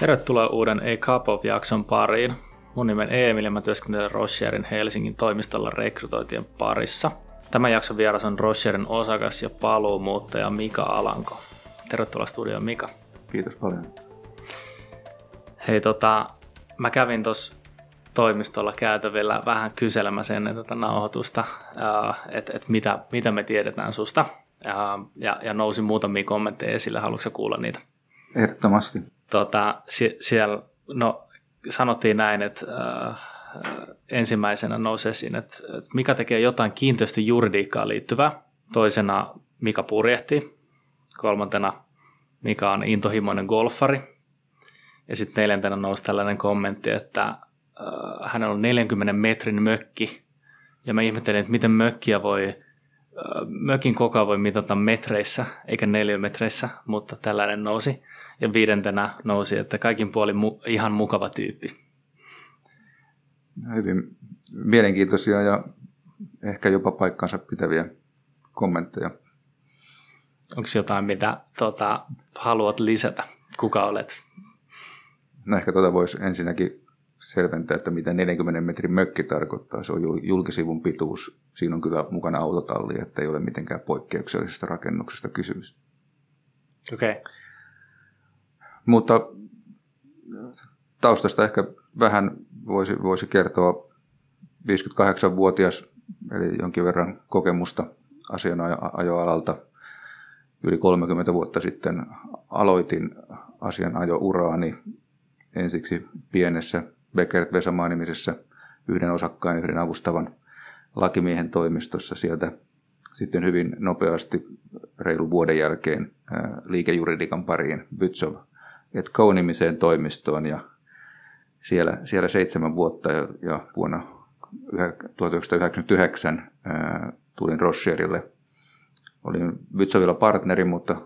Tervetuloa uuden A Cup of-jakson pariin. Mun nimen Emil ja mä työskentelen Rocherin Helsingin toimistolla rekrytointien parissa. Tämän jakson vieras on Rocherin osakas ja paluumuuttaja Mika Alanko. Tervetuloa studioon Mika. Kiitos paljon. Hei tota, mä kävin tuossa toimistolla käytävillä vähän kyselemässä ennen tätä nauhoitusta, että et mitä, mitä me tiedetään susta. Ja, ja nousi muutamia kommentteja esille, haluatko kuulla niitä? Ehdottomasti. Tota, sie, siellä, no, sanottiin näin, että äh, ensimmäisenä nousi esiin, että, että mikä tekee jotain kiinteistöjuridiikkaan liittyvää. Toisena Mika purjehti. Kolmantena Mika on intohimoinen golfari. Ja sitten neljäntenä nousi tällainen kommentti, että äh, hänellä on 40 metrin mökki. Ja mä ihmettelin, että miten mökkiä voi, äh, mökin kokoa voi mitata metreissä, eikä neliömetreissä, mutta tällainen nousi. Ja viidentenä nousi, että kaikin puolin mu- ihan mukava tyyppi. Hyvin mielenkiintoisia ja ehkä jopa paikkansa pitäviä kommentteja. Onko jotain, mitä tota, haluat lisätä? Kuka olet? No ehkä tuota voisi ensinnäkin selventää, että mitä 40 metrin mökki tarkoittaa. Se on julkisivun pituus. Siinä on kyllä mukana autotalli, että ei ole mitenkään poikkeuksellisesta rakennuksesta kysymys. Okei. Okay. Mutta taustasta ehkä vähän voisi, voisi kertoa 58-vuotias, eli jonkin verran kokemusta asianajoalalta. Yli 30 vuotta sitten aloitin asianajouraani ensiksi pienessä Beckert Vesamaa nimisessä yhden osakkaan, yhden avustavan lakimiehen toimistossa. Sieltä sitten hyvin nopeasti reilu vuoden jälkeen liikejuridikan pariin Bytsov et nimiseen toimistoon ja siellä, siellä seitsemän vuotta ja, ja vuonna 1999 ää, tulin Rocherille. Olin Bytsovilla partneri, mutta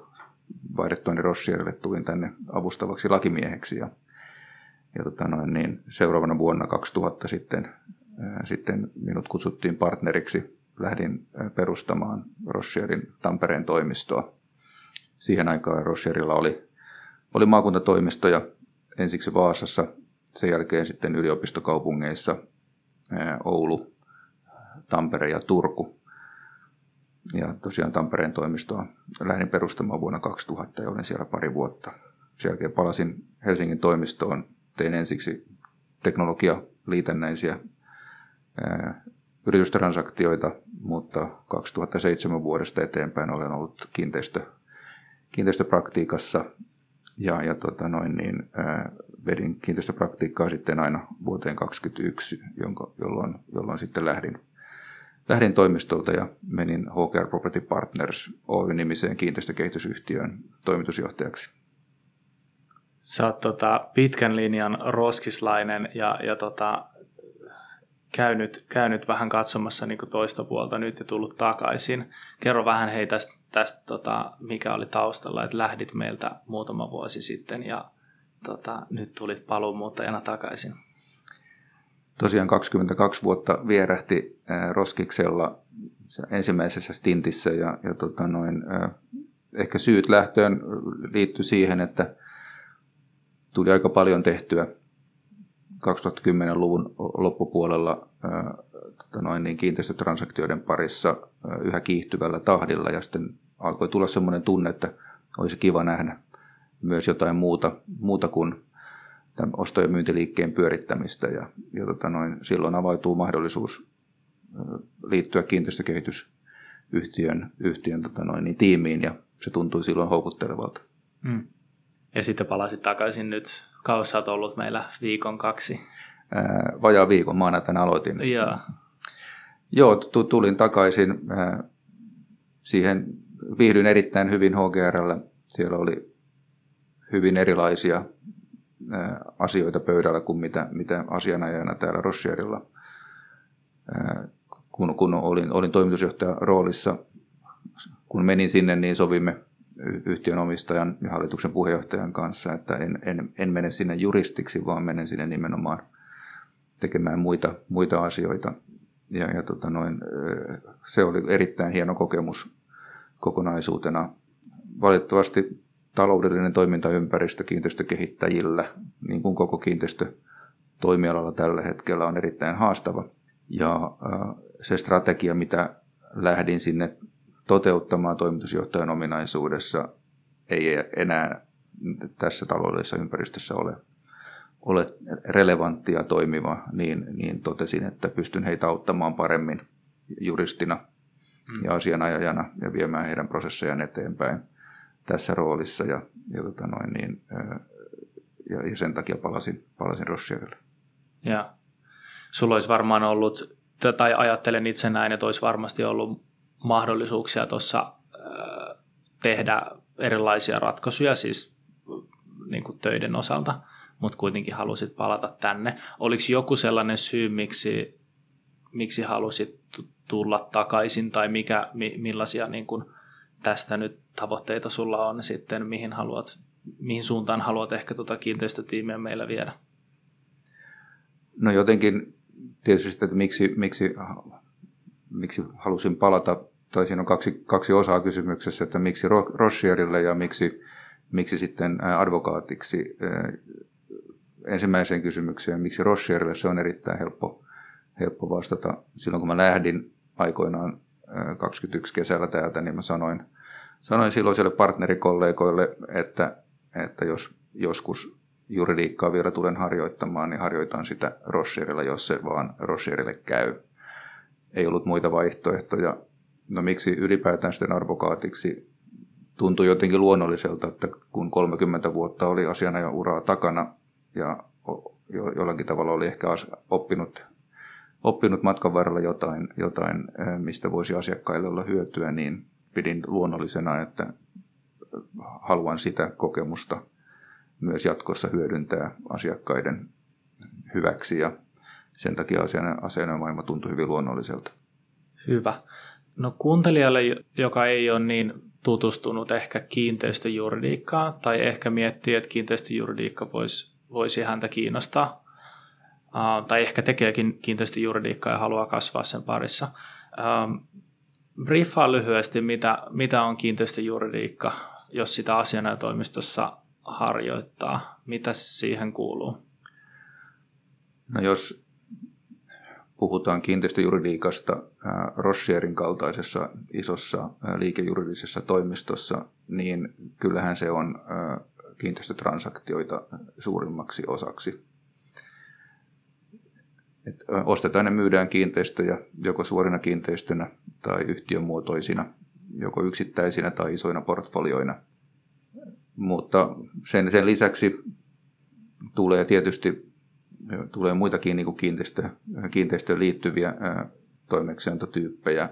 vaihdettuani Rocherille tulin tänne avustavaksi lakimieheksi ja ja tota noin, niin seuraavana vuonna 2000 sitten, ää, sitten minut kutsuttiin partneriksi. Lähdin perustamaan Rocherin Tampereen toimistoa. Siihen aikaan Rocherilla oli, oli maakuntatoimistoja ensiksi Vaasassa, sen jälkeen sitten yliopistokaupungeissa ää, Oulu, Tampere ja Turku. Ja tosiaan Tampereen toimistoa lähdin perustamaan vuonna 2000 ja olin siellä pari vuotta. Sen jälkeen palasin Helsingin toimistoon tein ensiksi teknologialiitännäisiä yritystransaktioita, mutta 2007 vuodesta eteenpäin olen ollut kiinteistö, kiinteistöpraktiikassa ja, ja tota noin, niin, ää, vedin kiinteistöpraktiikkaa sitten aina vuoteen 2021, jonka, jolloin, jolloin sitten lähdin, lähdin toimistolta ja menin HKR Property Partners Oy-nimiseen kiinteistökehitysyhtiön toimitusjohtajaksi. Sä oot tota, pitkän linjan roskislainen ja, ja tota, käynyt, käynyt vähän katsomassa niin toista puolta nyt ja tullut takaisin. Kerro vähän hei tästä, tästä tota, mikä oli taustalla, että lähdit meiltä muutama vuosi sitten ja tota, nyt tulit paluumuuttajana takaisin. Tosiaan 22 vuotta vierähti äh, Roskiksella ensimmäisessä stintissä ja, ja tota noin, äh, ehkä syyt lähtöön liittyi siihen, että tuli aika paljon tehtyä 2010-luvun loppupuolella tota noin, niin kiinteistötransaktioiden parissa yhä kiihtyvällä tahdilla ja sitten alkoi tulla semmoinen tunne, että olisi kiva nähdä myös jotain muuta, muuta kuin tämän osto- ja myyntiliikkeen pyörittämistä ja, ja tota noin, silloin avautuu mahdollisuus liittyä kiinteistökehitysyhtiön yhtiön, tota noin, niin tiimiin ja se tuntui silloin houkuttelevalta. Mm. Ja sitten palasit takaisin nyt. Kaussa olet ollut meillä viikon kaksi. Ää, vajaa viikon maanantaina aloitin. Joo. Joo, tulin takaisin. Ää, siihen viihdyin erittäin hyvin HGRllä. Siellä oli hyvin erilaisia ää, asioita pöydällä kuin mitä, mitä asianajana täällä Rocherilla. kun, kun olin, olin toimitusjohtajan roolissa, kun menin sinne, niin sovimme yhtiön omistajan ja hallituksen puheenjohtajan kanssa, että en, en, en mene sinne juristiksi, vaan menen sinne nimenomaan tekemään muita, muita asioita. Ja, ja tota noin, se oli erittäin hieno kokemus kokonaisuutena. Valitettavasti taloudellinen toimintaympäristö kiinteistökehittäjillä, niin kuin koko kiinteistötoimialalla tällä hetkellä on erittäin haastava. Ja se strategia, mitä lähdin sinne toteuttamaan toimitusjohtajan ominaisuudessa, ei enää tässä taloudellisessa ympäristössä ole, ole relevanttia toimiva, niin, niin totesin, että pystyn heitä auttamaan paremmin juristina mm. ja asianajajana ja viemään heidän prosessejaan eteenpäin tässä roolissa. Ja, ja, tota noin, niin, ja, ja sen takia palasin, palasin Rocherille. Ja sulla olisi varmaan ollut, tai ajattelen itse näin, että olisi varmasti ollut mahdollisuuksia tuossa tehdä erilaisia ratkaisuja, siis niin kuin töiden osalta, mutta kuitenkin halusit palata tänne. Oliko joku sellainen syy, miksi, miksi halusit tulla takaisin tai mikä, mi, millaisia niin kuin tästä nyt tavoitteita sulla on sitten, mihin, haluat, mihin suuntaan haluat ehkä tuota kiinteistötiimiä meillä viedä? No jotenkin tietysti, että miksi, miksi, miksi halusin palata, tai siinä on kaksi, kaksi osaa kysymyksessä, että miksi Rocherille ja miksi, miksi sitten advokaatiksi. Ensimmäiseen kysymykseen, miksi Rocherille, se on erittäin helppo, helppo vastata. Silloin kun mä lähdin aikoinaan 21 kesällä täältä, niin mä sanoin, sanoin silloiselle partnerikollegoille, että, että jos joskus juridiikkaa vielä tulen harjoittamaan, niin harjoitan sitä Rocherilla, jos se vaan Rocherille käy. Ei ollut muita vaihtoehtoja. No miksi ylipäätään sitten advokaatiksi? Tuntui jotenkin luonnolliselta, että kun 30 vuotta oli asiana jo uraa takana ja jo, jollakin tavalla oli ehkä oppinut oppinut matkan varrella jotain, jotain, mistä voisi asiakkaille olla hyötyä, niin pidin luonnollisena, että haluan sitä kokemusta myös jatkossa hyödyntää asiakkaiden hyväksi ja sen takia asianajaja tuntui hyvin luonnolliselta. Hyvä. No kuuntelijalle, joka ei ole niin tutustunut ehkä kiinteistöjuridiikkaan tai ehkä miettii, että kiinteistöjuridiikka voisi, voisi häntä kiinnostaa, tai ehkä tekeekin kiinteistöjuridiikkaa ja haluaa kasvaa sen parissa. briefaa lyhyesti, mitä, mitä on kiinteistöjuridiikka, jos sitä asianajotoimistossa harjoittaa. Mitä siihen kuuluu? No jos puhutaan kiinteistöjuridiikasta Rocherin kaltaisessa isossa liikejuridisessa toimistossa, niin kyllähän se on kiinteistötransaktioita suurimmaksi osaksi että ostetaan ja myydään kiinteistöjä joko suorina kiinteistönä tai yhtiömuotoisina, joko yksittäisinä tai isoina portfolioina. Mutta sen, sen lisäksi tulee tietysti tulee muitakin niin kuin kiinteistö, kiinteistöön liittyviä toimeksiantotyyppejä,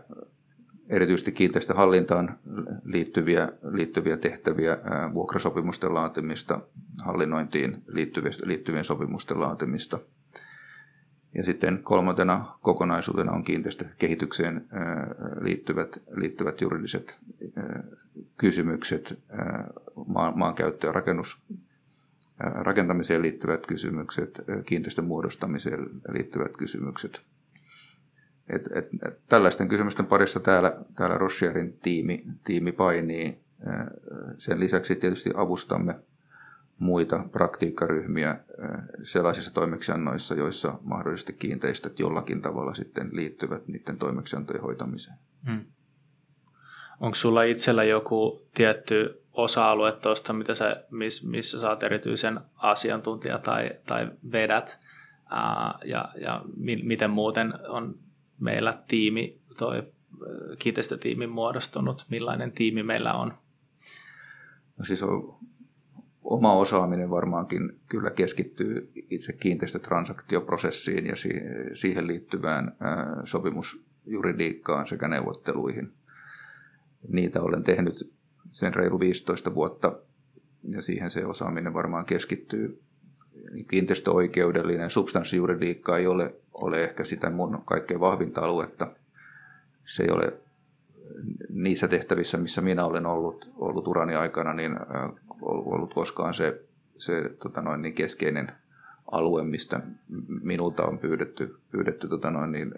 erityisesti kiinteistöhallintaan liittyviä, liittyviä tehtäviä, vuokrasopimusten laatimista, hallinnointiin liittyvien, liittyvien sopimusten laatimista – ja sitten kolmantena kokonaisuutena on kiinteistökehitykseen liittyvät, liittyvät juridiset kysymykset, maankäyttö- ja rakennus, rakentamiseen liittyvät kysymykset, kiinteistön muodostamiseen liittyvät kysymykset. Et, et, et, tällaisten kysymysten parissa täällä, täällä Rocherin tiimi, tiimi painii. Sen lisäksi tietysti avustamme muita praktiikkaryhmiä sellaisissa toimeksiannoissa, joissa mahdollisesti kiinteistöt jollakin tavalla sitten liittyvät niiden toimeksiantojen hoitamiseen. Hmm. Onko sulla itsellä joku tietty osa-alue tuosta, mitä sä, miss, missä sä oot erityisen asiantuntija tai, tai vedät, ää, ja, ja mi, miten muuten on meillä tiimi, toi kiinteistötiimi muodostunut, millainen tiimi meillä on? No siis on oma osaaminen varmaankin kyllä keskittyy itse kiinteistötransaktioprosessiin ja siihen liittyvään sopimusjuridiikkaan sekä neuvotteluihin. Niitä olen tehnyt sen reilu 15 vuotta ja siihen se osaaminen varmaan keskittyy. Kiinteistöoikeudellinen substanssijuridiikka ei ole, ole ehkä sitä mun kaikkein vahvinta aluetta. Se ei ole niissä tehtävissä, missä minä olen ollut, ollut urani aikana, niin ollut koskaan se, se tota noin, niin keskeinen alue, mistä minulta on pyydetty, pyydetty tota noin, niin,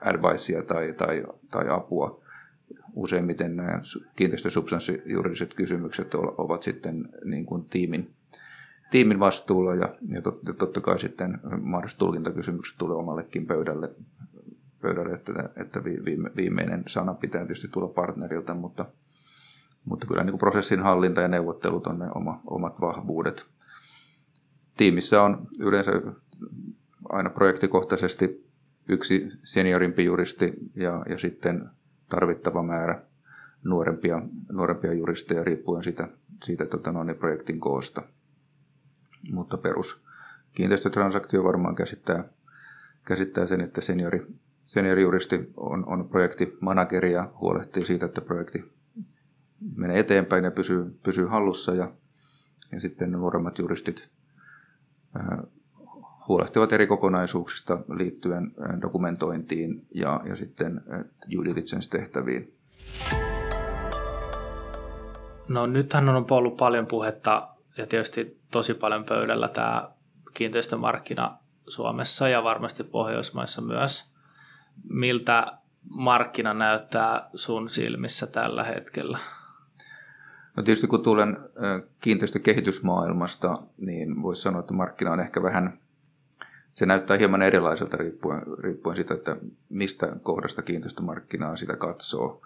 advicea tai, tai, tai apua. Useimmiten nämä kiinteistösubstanssijuridiset kysymykset ovat sitten niin kuin tiimin, tiimin vastuulla ja, ja, tot, ja totta kai sitten mahdolliset tulkintakysymykset tulee omallekin pöydälle, pöydälle että, että viime, viimeinen sana pitää tietysti tulla partnerilta, mutta, mutta kyllä niin kuin prosessin hallinta ja neuvottelut on ne oma, omat vahvuudet. Tiimissä on yleensä aina projektikohtaisesti yksi seniorimpi juristi ja, ja sitten tarvittava määrä nuorempia, nuorempia juristeja riippuen siitä, siitä tota noin, projektin koosta. Mutta perus kiinteistötransaktio varmaan käsittää, käsittää sen, että seniori, seniorijuristi on, on projektimanageri ja huolehtii siitä, että projekti menee eteenpäin ja pysyy, pysyy hallussa ja, ja sitten nuoremmat juristit huolehtivat eri kokonaisuuksista liittyen dokumentointiin ja, ja sitten due diligence-tehtäviin. No nythän on ollut paljon puhetta ja tietysti tosi paljon pöydällä tämä kiinteistömarkkina Suomessa ja varmasti Pohjoismaissa myös. Miltä markkina näyttää sun silmissä tällä hetkellä? No tietysti kun tulen kiinteistökehitysmaailmasta, niin voisi sanoa, että markkina on ehkä vähän se näyttää hieman erilaiselta riippuen, riippuen siitä, että mistä kohdasta kiinteistömarkkinaa sitä katsoo.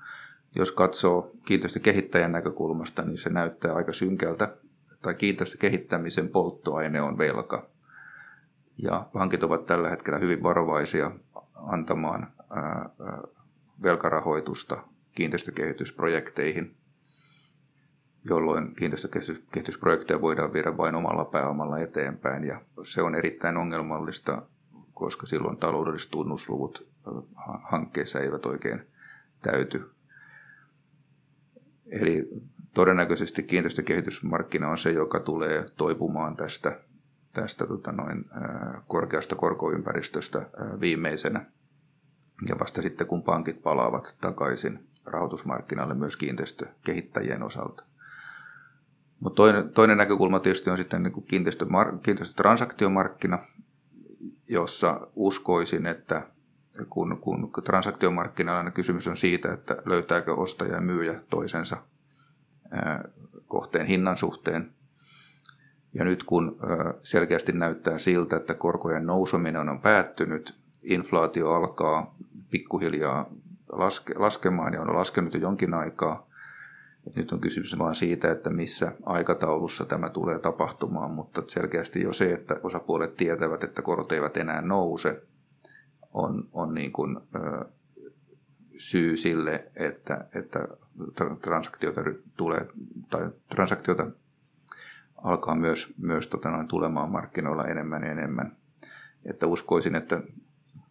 Jos katsoo kiinteistökehittäjän näkökulmasta, niin se näyttää aika synkältä, tai kiinteistökehittämisen polttoaine on velka. Ja pankit ovat tällä hetkellä hyvin varovaisia antamaan velkarahoitusta kiinteistökehitysprojekteihin – jolloin kiinteistökehitysprojekteja voidaan viedä vain omalla pääomalla eteenpäin. Ja se on erittäin ongelmallista, koska silloin taloudelliset tunnusluvut hankkeessa eivät oikein täyty. Eli todennäköisesti kiinteistökehitysmarkkina on se, joka tulee toipumaan tästä, tästä tota noin, korkeasta korkoympäristöstä viimeisenä. Ja vasta sitten, kun pankit palaavat takaisin rahoitusmarkkinalle myös kiinteistökehittäjien osalta. Mutta toinen, toinen näkökulma tietysti on sitten niin kiinteistömar- kiinteistötransaktiomarkkina, jossa uskoisin, että kun, kun transaktiomarkkinoilla niin kysymys on siitä, että löytääkö ostaja ja myyjä toisensa kohteen hinnan suhteen. Ja nyt kun selkeästi näyttää siltä, että korkojen nousuminen on päättynyt, inflaatio alkaa pikkuhiljaa laske, laskemaan ja on laskenut jo jonkin aikaa, et nyt on kysymys vain siitä, että missä aikataulussa tämä tulee tapahtumaan, mutta selkeästi jo se, että osapuolet tietävät, että korot eivät enää nouse, on, on niin kuin, ö, syy sille, että, että transaktiota tulee, tai transaktiota alkaa myös, myös tota noin, tulemaan markkinoilla enemmän ja enemmän. Että uskoisin, että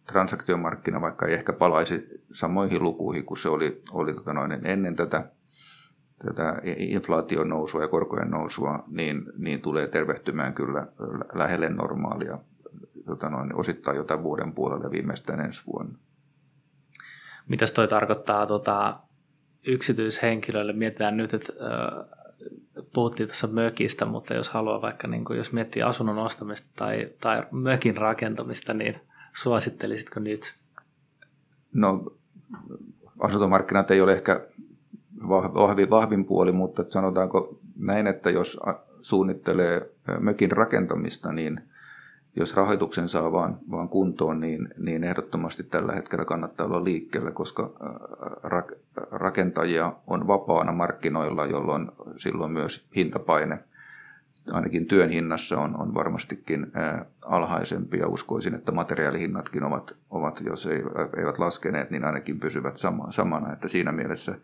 transaktiomarkkina, vaikka ei ehkä palaisi samoihin lukuihin kuin se oli, oli tota noin, ennen tätä tätä inflaation nousua ja korkojen nousua, niin, niin tulee tervehtymään kyllä lähelle normaalia tota noin, osittain jotain vuoden puolelle viimeistään ensi vuonna. Mitäs toi tarkoittaa tota, yksityishenkilöille? Mietitään nyt, että äh, puhuttiin tuossa mökistä, mutta jos haluaa vaikka, niin kun, jos miettii asunnon ostamista tai, tai mökin rakentamista, niin suosittelisitko nyt? No asuntomarkkinat ei ole ehkä vahvin, vahvin puoli, mutta sanotaanko näin, että jos suunnittelee mökin rakentamista, niin jos rahoituksen saa vaan, vaan kuntoon, niin, niin ehdottomasti tällä hetkellä kannattaa olla liikkeellä, koska rak, rakentajia on vapaana markkinoilla, jolloin silloin myös hintapaine ainakin työn hinnassa on, on varmastikin alhaisempi. Ja uskoisin, että materiaalihinnatkin ovat, ovat jos eivät laskeneet, niin ainakin pysyvät sama, samana, että siinä mielessä –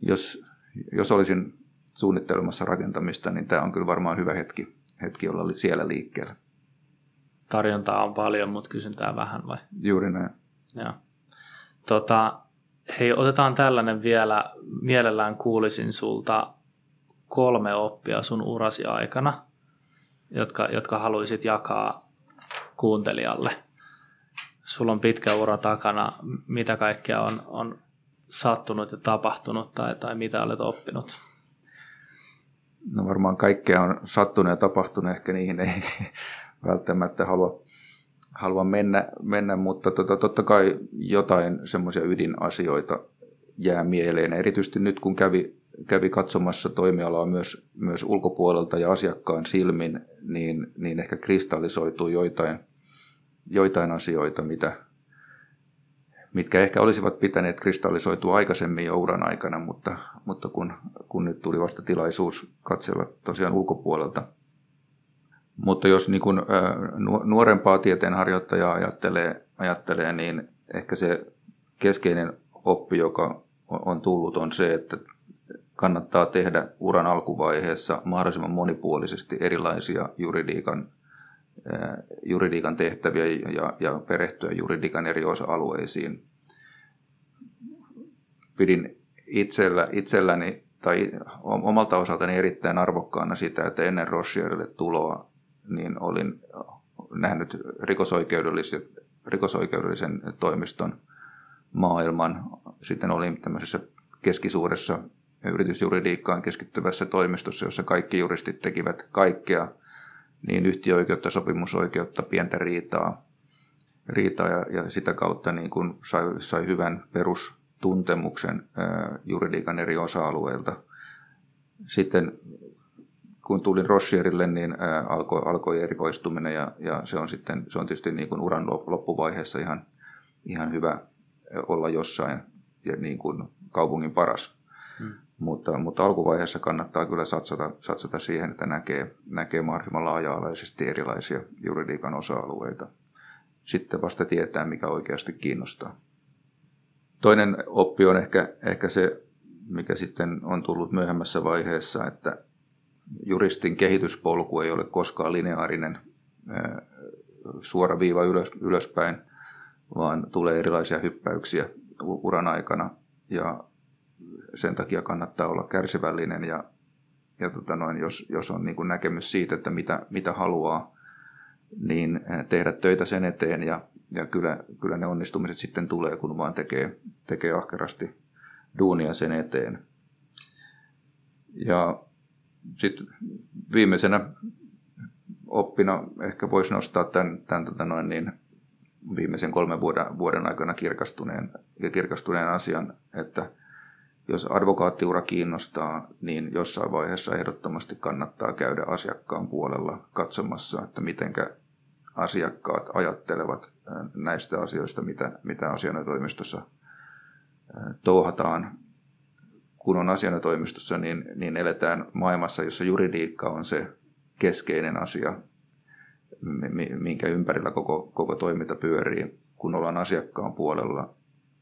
jos, jos olisin suunnittelemassa rakentamista, niin tämä on kyllä varmaan hyvä hetki, hetki olla siellä liikkeellä. Tarjontaa on paljon, mutta kysyntää vähän vai? Juuri näin. Joo. Tota, hei, otetaan tällainen vielä. Mielellään kuulisin sulta kolme oppia sun urasi aikana, jotka, jotka haluaisit jakaa kuuntelijalle. Sulla on pitkä ura takana. Mitä kaikkea on, on sattunut ja tapahtunut tai, tai mitä olet oppinut? No varmaan kaikkea on sattunut ja tapahtunut, ehkä niihin ei välttämättä halua, halua mennä, mennä mutta tota, totta kai jotain semmoisia ydinasioita, jää mieleen. Erityisesti nyt kun kävi, kävi katsomassa toimialaa myös, myös ulkopuolelta ja asiakkaan silmin, niin, niin ehkä kristallisoituu joitain, joitain asioita, mitä, mitkä ehkä olisivat pitäneet kristallisoitua aikaisemmin jo uran aikana, mutta, mutta kun, kun nyt tuli vasta tilaisuus katsella tosiaan ulkopuolelta. Mutta jos niin kuin, nuorempaa tieteenharjoittajaa ajattelee, ajattelee, niin ehkä se keskeinen oppi, joka on tullut, on se, että kannattaa tehdä uran alkuvaiheessa mahdollisimman monipuolisesti erilaisia juridiikan, juridiikan tehtäviä ja, ja perehtyä juridiikan eri osa-alueisiin. Pidin itsellä, itselläni tai omalta osaltani erittäin arvokkaana sitä, että ennen Rocherille tuloa niin olin nähnyt rikosoikeudellisen, rikosoikeudellisen toimiston maailman. Sitten olin tämmöisessä keskisuuressa yritysjuridiikkaan keskittyvässä toimistossa, jossa kaikki juristit tekivät kaikkea, niin yhtiöoikeutta, sopimusoikeutta, pientä riitaa, riitaa ja, ja sitä kautta niin kuin sai, sai hyvän perustuntemuksen ää, juridiikan eri osa-alueilta. Sitten kun tulin Rocherille, niin ää, alkoi, alkoi erikoistuminen ja, ja se on sitten se on tietysti niin kuin uran loppuvaiheessa ihan, ihan hyvä olla jossain ja niin kuin kaupungin paras. Mutta, mutta alkuvaiheessa kannattaa kyllä satsata, satsata siihen, että näkee, näkee mahdollisimman laaja-alaisesti erilaisia juridiikan osa-alueita. Sitten vasta tietää, mikä oikeasti kiinnostaa. Toinen oppi on ehkä, ehkä se, mikä sitten on tullut myöhemmässä vaiheessa, että juristin kehityspolku ei ole koskaan lineaarinen suora viiva ylös, ylöspäin, vaan tulee erilaisia hyppäyksiä uran aikana ja sen takia kannattaa olla kärsivällinen ja, ja tota noin, jos, jos on niin kuin näkemys siitä, että mitä, mitä haluaa, niin tehdä töitä sen eteen ja, ja kyllä, kyllä ne onnistumiset sitten tulee, kun vaan tekee, tekee ahkerasti duunia sen eteen. Ja sitten viimeisenä oppina ehkä voisi nostaa tämän, tämän tota noin niin, viimeisen kolmen vuoden, vuoden aikana kirkastuneen, kirkastuneen asian, että jos advokaattiura kiinnostaa, niin jossain vaiheessa ehdottomasti kannattaa käydä asiakkaan puolella katsomassa, että mitenkä asiakkaat ajattelevat näistä asioista, mitä, mitä asianajotoimistossa touhataan. Kun on asianajotoimistossa, niin, niin eletään maailmassa, jossa juridiikka on se keskeinen asia, minkä ympärillä koko, koko toiminta pyörii. Kun ollaan asiakkaan puolella,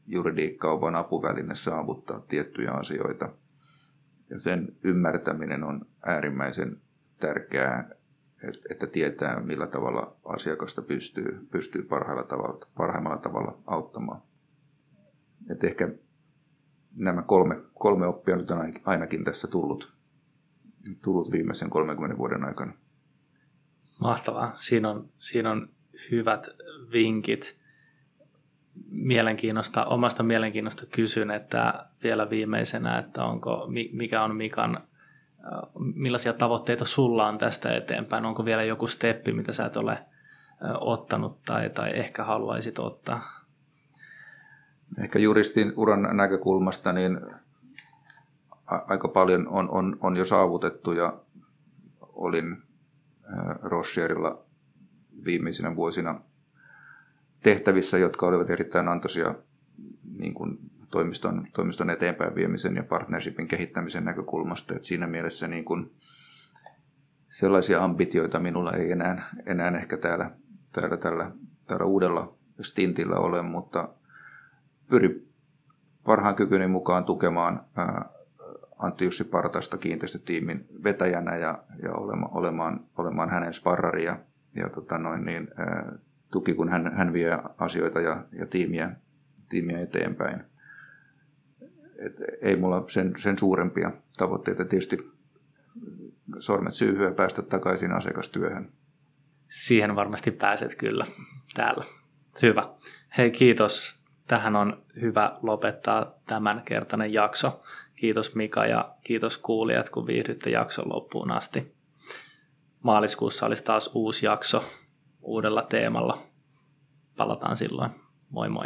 juridiikka on vain apuväline saavuttaa tiettyjä asioita. Ja sen ymmärtäminen on äärimmäisen tärkeää, että tietää millä tavalla asiakasta pystyy, pystyy parhailla tavalla, parhaimmalla tavalla auttamaan. Et ehkä nämä kolme, kolme oppia nyt on ainakin tässä tullut, tullut viimeisen 30 vuoden aikana. Mahtavaa. Siinä on, siinä on hyvät vinkit mielenkiinnosta, omasta mielenkiinnosta kysyn, että vielä viimeisenä, että onko, mikä on Mikan, millaisia tavoitteita sulla on tästä eteenpäin, onko vielä joku steppi, mitä sä et ole ottanut tai, tai ehkä haluaisit ottaa? Ehkä juristin uran näkökulmasta niin aika paljon on, on, on jo saavutettu ja olin Rocherilla viimeisinä vuosina tehtävissä, jotka olivat erittäin antoisia niin kuin toimiston, toimiston eteenpäin viemisen ja partnershipin kehittämisen näkökulmasta. Et siinä mielessä niin kuin sellaisia ambitioita minulla ei enää, enää ehkä täällä, täällä, täällä, täällä uudella stintillä ole, mutta pyrin parhaan kykyni mukaan tukemaan Antti Jussi Partasta kiinteistötiimin vetäjänä ja, ja olema, olemaan, olemaan hänen sparrari ja, ja tota noin, niin, tuki, kun hän, hän vie asioita ja, ja tiimiä, tiimiä eteenpäin. Et ei mulla sen, sen suurempia tavoitteita. Tietysti sormet syyhyä päästä takaisin asiakastyöhön. Siihen varmasti pääset kyllä täällä. Hyvä. Hei kiitos. Tähän on hyvä lopettaa tämänkertainen jakso. Kiitos Mika ja kiitos kuulijat, kun viihdytte jakson loppuun asti. Maaliskuussa olisi taas uusi jakso uudella teemalla. Palataan silloin. Moi moi.